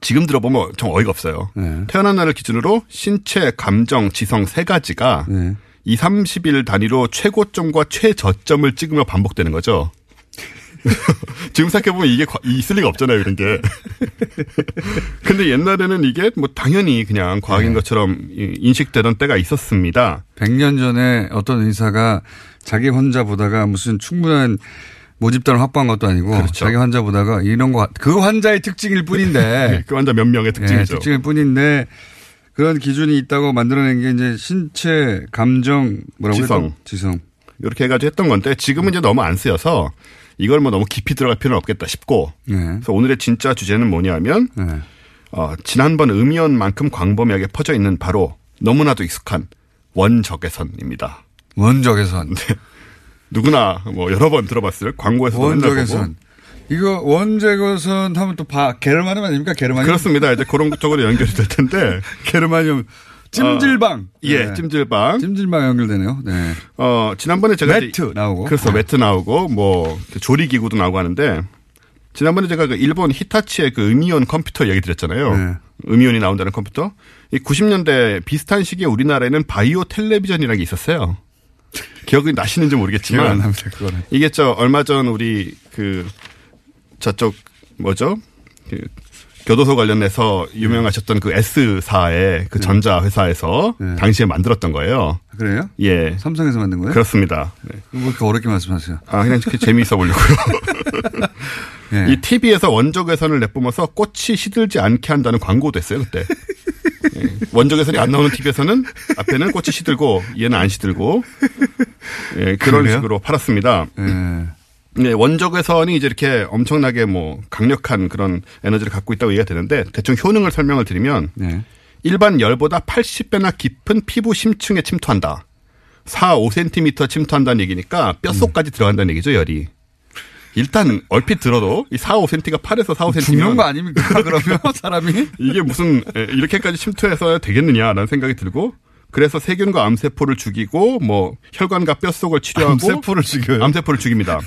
지금 들어보면 좀 어이가 없어요. 네. 태어난 날을 기준으로 신체, 감정, 지성 세 가지가 네. 2, 30일 단위로 최고점과 최저점을 찍으며 반복되는 거죠. 지금 생각해보면 이게 과- 있을 리가 없잖아요, 이런 게. 근데 옛날에는 이게 뭐 당연히 그냥 과학인 네. 것처럼 이- 인식되던 때가 있었습니다. 100년 전에 어떤 의사가 자기 환자 보다가 무슨 충분한 모집단을 확보한 것도 아니고 그렇죠. 자기 환자 보다가 이런 거 그 환자의 특징일 뿐인데 그 환자 몇 명의 특징이죠. 예, 특징일 뿐인데 그런 기준이 있다고 만들어낸 게 이제 신체, 감정, 뭐라고 지성. 했죠? 지성. 이렇게 해가지고 했던 건데 지금은 이제 너무 안 쓰여서 이걸 뭐 너무 깊이 들어갈 필요는 없겠다 싶고 네. 그래서 오늘의 진짜 주제는 뭐냐면 네. 어, 지난번 음이온만큼 광범위하게 퍼져 있는 바로 너무나도 익숙한 원적외선입니다. 원적외선. 누구나 뭐 여러 번 들어봤을 광고에서도. 원적외선. 이거 원적외선 하면 또 바, 게르마늄 아닙니까? 게르마늄. 그렇습니다. 이제 그런 쪽으로 연결이 될 텐데 게르마늄. 찜질방. 예, 네. 찜질방. 찜질방 연결되네요. 네. 어, 지난번에 제가 매트 나오고. 그래서 매트 나오고 뭐 조리기구도 나오고 하는데 지난번에 제가 그 일본 히타치의 그 음이온 컴퓨터 얘기 드렸잖아요. 네. 음이온이 나온다는 컴퓨터. 이 90년대 비슷한 시기에 우리나라에는 바이오 텔레비전이라는 게 있었어요. 기억이 나시는지 모르겠지만 납니다. 그거는. 이게 저 얼마 전 우리 그 저쪽 뭐죠? 그 교도소 관련해서 유명하셨던 그 S사의 그 전자 회사에서 네. 당시에 만들었던 거예요. 그래요? 예. 삼성에서 만든 거예요? 그렇습니다. 네. 뭐 이렇게 어렵게 말씀하세요? 아, 그냥 그 재미있어 보려고요. 예. 이 TV에서 원적외선을 내뿜어서 꽃이 시들지 않게 한다는 광고도 했어요, 그때. 예. 원적외선이 안 나오는 TV에서는 앞에는 꽃이 시들고 얘는 안 시들고 예, 그런 그래요? 식으로 팔았습니다. 예. 네, 원적외선이 이제 이렇게 엄청나게 뭐 강력한 그런 에너지를 갖고 있다고 얘기가 되는데 대충 효능을 설명을 드리면 네. 일반 열보다 80배나 깊은 피부 심층에 침투한다. 4, 5cm 침투한다는 얘기니까 뼛속까지 들어간다는 얘기죠, 열이. 일단 얼핏 들어도 이 4, 5cm가 8에서 4, 5cm 죽는 거 아닙니까? 그러면 사람이 이게 무슨 에, 이렇게까지 침투해서 되겠느냐라는 생각이 들고 그래서 세균과 암세포를 죽이고 뭐 혈관과 뼛속을 치료하고 암세포를 죽여요? 암세포를 죽입니다.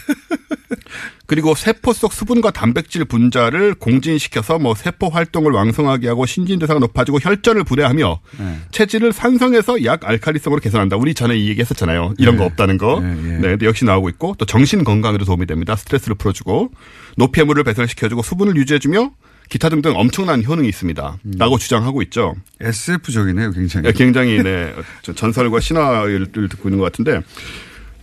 그리고 세포 속 수분과 단백질 분자를 공진시켜서 뭐 세포 활동을 왕성하게 하고 신진대사가 높아지고 혈전을 불해하며 네. 체질을 산성해서 약 알칼리성으로 개선한다. 우리 전에 이 얘기했었잖아요. 이런 네. 거 없다는 거. 네, 네, 예. 근데 역시 나오고 있고 또 정신 건강에도 도움이 됩니다. 스트레스를 풀어주고 노폐물을 배설시켜주고 수분을 유지해주며 기타 등등 엄청난 효능이 있습니다. 음. 라고 주장하고 있죠. SF적이네요, 굉장히. 예, 굉장히 네, 저- 전설과 신화를 듣고 있는 것 같은데.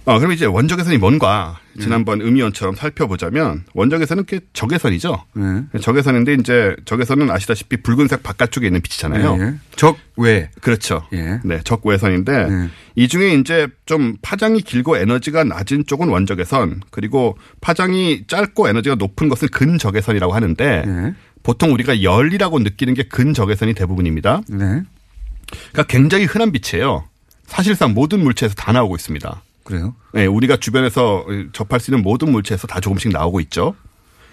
어, 그럼 이제 원적외선이 뭔가 지난번 음이온처럼 살펴보자면 원적외선은 그 적외선이죠. 네. 적외선인데 이제 적외선은 아시다시피 붉은색 바깥쪽에 있는 빛이잖아요. 예, 예. 적외. 그렇죠. 예. 네, 적외선인데 이 중에 이제 좀 파장이 길고 에너지가 낮은 쪽은 원적외선, 그리고 파장이 짧고 에너지가 높은 것은 근적외선이라고 하는데 예. 보통 우리가 열이라고 느끼는 게 근적외선이 대부분입니다. 네. 그러니까 굉장히 흔한 빛이에요. 사실상 모든 물체에서 다 나오고 있습니다. 그래요? 네, 우리가 주변에서 접할 수 있는 모든 물체에서 다 조금씩 나오고 있죠.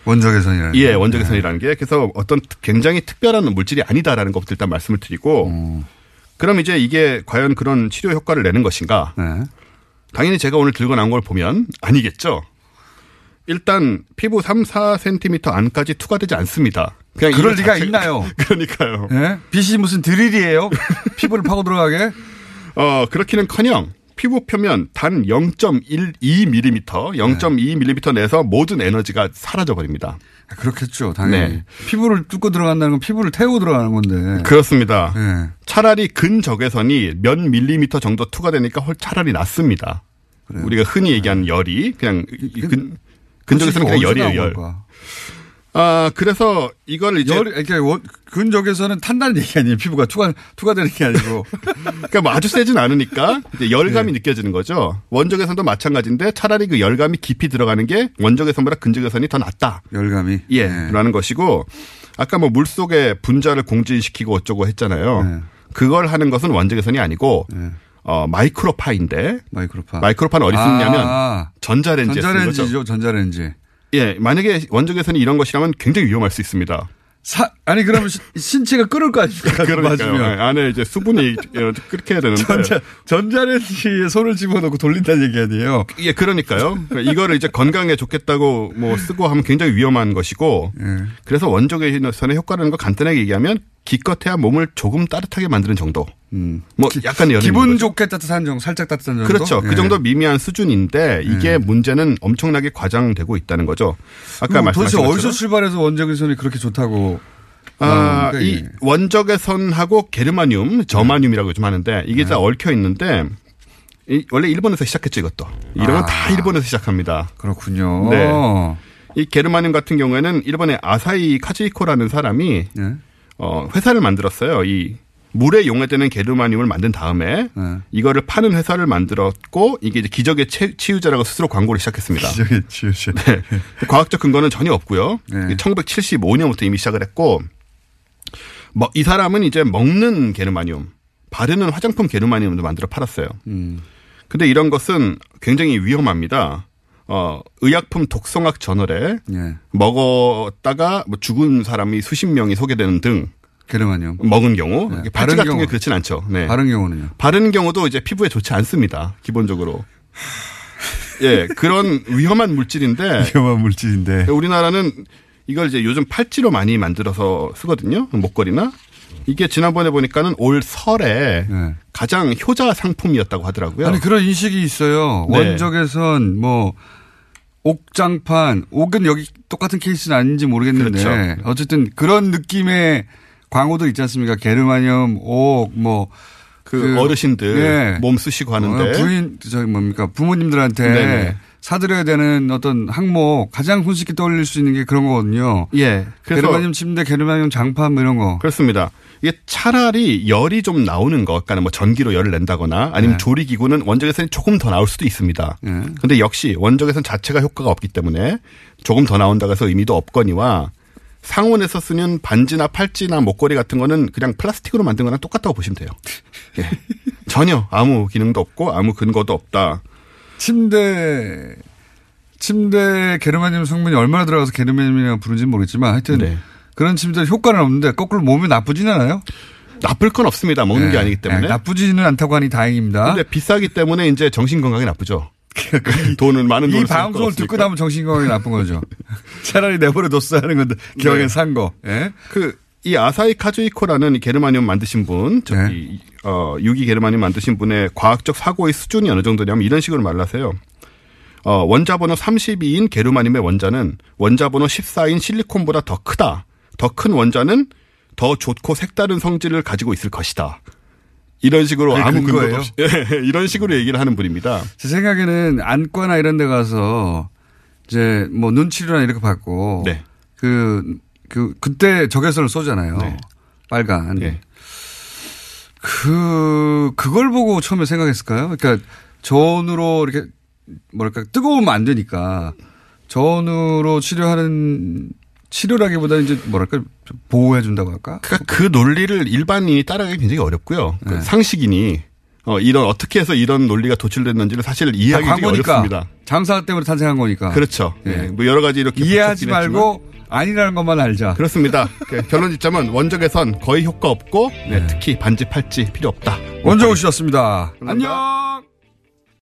원적외선이라는. 예, 거. 원적외선이라는 게 그래서 어떤 굉장히 특별한 물질이 아니다라는 것부터 일단 말씀을 드리고 음. 그럼 이제 이게 과연 그런 치료 효과를 내는 것인가? 네. 당연히 제가 오늘 들고 나온 걸 보면 아니겠죠. 일단 피부 3, 4cm 안까지 투과되지 않습니다. 그냥 그럴 리가 자체- 있나요? 그러니까요. 예? 빛이 무슨 드릴이에요? 피부를 파고 들어가게? 어, 그렇기는커녕 피부 표면 단 0.12mm, 0.2mm 내에서 모든 에너지가 사라져 버립니다. 그렇겠죠, 당연히. 네. 피부를 뚫고 들어간다는 건 피부를 태우고 들어가는 건데. 그렇습니다. 예. 차라리 근적외선이 몇 밀리미터 정도 투과되니까 훨 차라리 낫습니다. 우리가 흔히 얘기하는 열이 그냥 근, 근적외선은 그냥 열이에요, 열. 걸까? 아, 그래서 이걸 이제 열, 그러니까 원- 근적에서는 탄다는 얘기 아니에요. 피부가 투가, 투과되는 게 아니고. 그러니까 뭐 아주 세진 않으니까 이제 열감이 느껴지는 거죠. 원적외선도 마찬가지인데 차라리 그 열감이 깊이 들어가는 게 원적외선보다 근적외선이 더 낫다. 열감이. 예, 라는 것이고 아까 뭐 물속에 분자를 공진시키고 어쩌고 했잖아요. 그걸 하는 것은 원적외선이 아니고 어, 마이크로파인데 마이크로파. 마이크로파는 어디 쓰느냐면 아, 거죠. 전자레인지죠, 전자레인지. 예, 만약에 원적외선이 이런 것이라면 굉장히 위험할 수 있습니다. 사, 아니, 그러면 시- 신체가 끓을 거 아닙니까? 그러니까요. 예, 안에 이제 수분이 어, 끓게 해야 되는데. 전자, 전자레인지에 손을 집어넣고 돌린다는 얘기 아니에요? 예, 그러니까요. 이거를 이제 건강에 좋겠다고 뭐 쓰고 하면 굉장히 위험한 것이고. 예. 그래서 원적외선의 효과라는 거 간단하게 얘기하면 기껏해야 몸을 조금 따뜻하게 만드는 정도. 뭐 약간 음. 기분. 좋게 따뜻한 정도, 살짝 따뜻한 정도? 그렇죠. 그 예. 정도 미미한 수준인데 이게 문제는 엄청나게 과장되고 있다는 거죠. 아까 도대체 말씀하신 어디서 것처럼 출발해서 원적외선이 그렇게 좋다고? 아, 이 이게? 원적외선하고 게르마늄, 저마늄이라고 좀 하는데 이게 네. 다 얽혀 있는데 이 원래 일본에서 시작했죠 이것도. 이런 건 아. 다 일본에서 시작합니다. 그렇군요. 네. 이 게르마늄 같은 경우에는 일본의 아사히 카즈이코라는 사람이 네. 어, 회사를 만들었어요. 이 물에 용해되는 게르마늄을 만든 다음에 네. 이거를 파는 회사를 만들었고 이게 이제 기적의 치- 치유제라고 스스로 광고를 시작했습니다. 기적의 치유제. 네. 과학적 근거는 전혀 없고요. 네. 1975년부터 이미 시작을 했고 뭐 이 사람은 이제 먹는 게르마늄, 바르는 화장품 게르마늄도 만들어 팔았어요. 음. 근데 이런 것은 굉장히 위험합니다. 어, 의약품 독성학 저널에 예. 먹었다가 뭐 죽은 사람이 수십 명이 소개되는 등 게르마늄. 먹은 경우 네. 바른 같은 경우. 게 그렇진 않죠. 네. 바른 경우는요? 바른 경우도 이제 피부에 좋지 않습니다. 기본적으로. 예, 그런 위험한 물질인데 위험한 물질인데. 우리나라는 이걸 이제 요즘 팔찌로 많이 만들어서 쓰거든요. 목걸이나. 이게 지난번에 보니까는 올 설에 가장 효자 상품이었다고 하더라고요. 네. 아니 그런 인식이 있어요. 네. 원적에선 뭐 옥장판, 옥은 여기 똑같은 케이스는 아닌지 모르겠는데 그렇죠. 어쨌든 그런 느낌의 광고들 있지 않습니까? 게르마늄, 옥, 뭐 그, 어르신들 예. 몸 쓰시고 하는데 어, 부인 저기 뭡니까 부모님들한테 네네. 사드려야 되는 어떤 항목 가장 손쉽게 떠올릴 수 있는 게 그런 거거든요. 예. 게르마늄 침대, 게르마늄 장판 뭐 이런 거. 그렇습니다. 이게 차라리 열이 좀 나오는 것, 그러니까 뭐 전기로 열을 낸다거나 아니면 네. 조리 기구는 원적외선이 조금 더 나올 수도 있습니다. 예. 근데 역시 원적외선 자체가 효과가 없기 때문에 조금 더 나온다고 해서 의미도 없거니와 상온에서 쓰는 반지나 팔찌나 목걸이 같은 거는 그냥 플라스틱으로 만든 거랑 똑같다고 보시면 돼요. 예. 전혀 아무 기능도 없고 아무 근거도 없다. 침대 침대 게르마늄 성분이 얼마나 들어가서 게르마늄이라고 부르는지 는 모르겠지만 하여튼 네. 그런 침대 효과는 없는데 거꾸로 몸에 나쁘진 않아요. 나쁠 건 없습니다. 먹는 네. 게 아니기 때문에. 네, 나쁘지는 않다고 하니 다행입니다. 근데 비싸기 때문에 이제 정신 건강에 나쁘죠. 돈은 많은 이 돈을 쓸 방송을 거 듣고. 나면 정신 건강이 나쁜 거죠. 차라리 내버려뒀어야 하는 건데 기왕에 네. 산 거. 예? 그, 이 아사히 카즈이코라는 이 게르마늄 만드신 분, 저기, 어, 유기 게르마늄 만드신 분의 과학적 사고의 수준이 어느 정도냐면 이런 식으로 말을 하세요. 어, 원자 번호 32인 게르마늄의 원자는 원자 번호 14인 실리콘보다 더 크다. 더 큰 원자는 더 좋고 색다른 성질을 가지고 있을 것이다. 이런 식으로 아무 근거도 근거예요? 없이, 예, 이런 식으로 얘기를 하는 분입니다. 제 생각에는 안과나 이런 데 가서 이제 뭐 눈치료나 이렇게 받고 네. 그, 그, 그때 적외선을 쏘잖아요. 네. 빨간. 예. 그, 그걸 보고 처음에 생각했을까요? 그러니까 저온으로 이렇게 뭐랄까 뜨거우면 안 되니까 저온으로 치료하는 치료라기보다 이제 뭐랄까 좀 보호해 준다고 할까? 그러니까 그 논리를 일반인이 따라가기 굉장히 어렵고요. 그 네. 상식인이 어, 이런 어떻게 해서 이런 논리가 도출됐는지를 사실 이해하기 다 되게. 어렵습니다. 장사 때문에 탄생한 거니까. 그렇죠. 예. 예. 뭐 여러 가지 이렇게 이해하지 했지만. 말고 아니라는 것만 알자. 그렇습니다. 그 결론 짓자면 원적외선 거의 효과 없고 네, 특히 반지 팔찌 필요 없다. 원정우 씨였습니다. 안녕.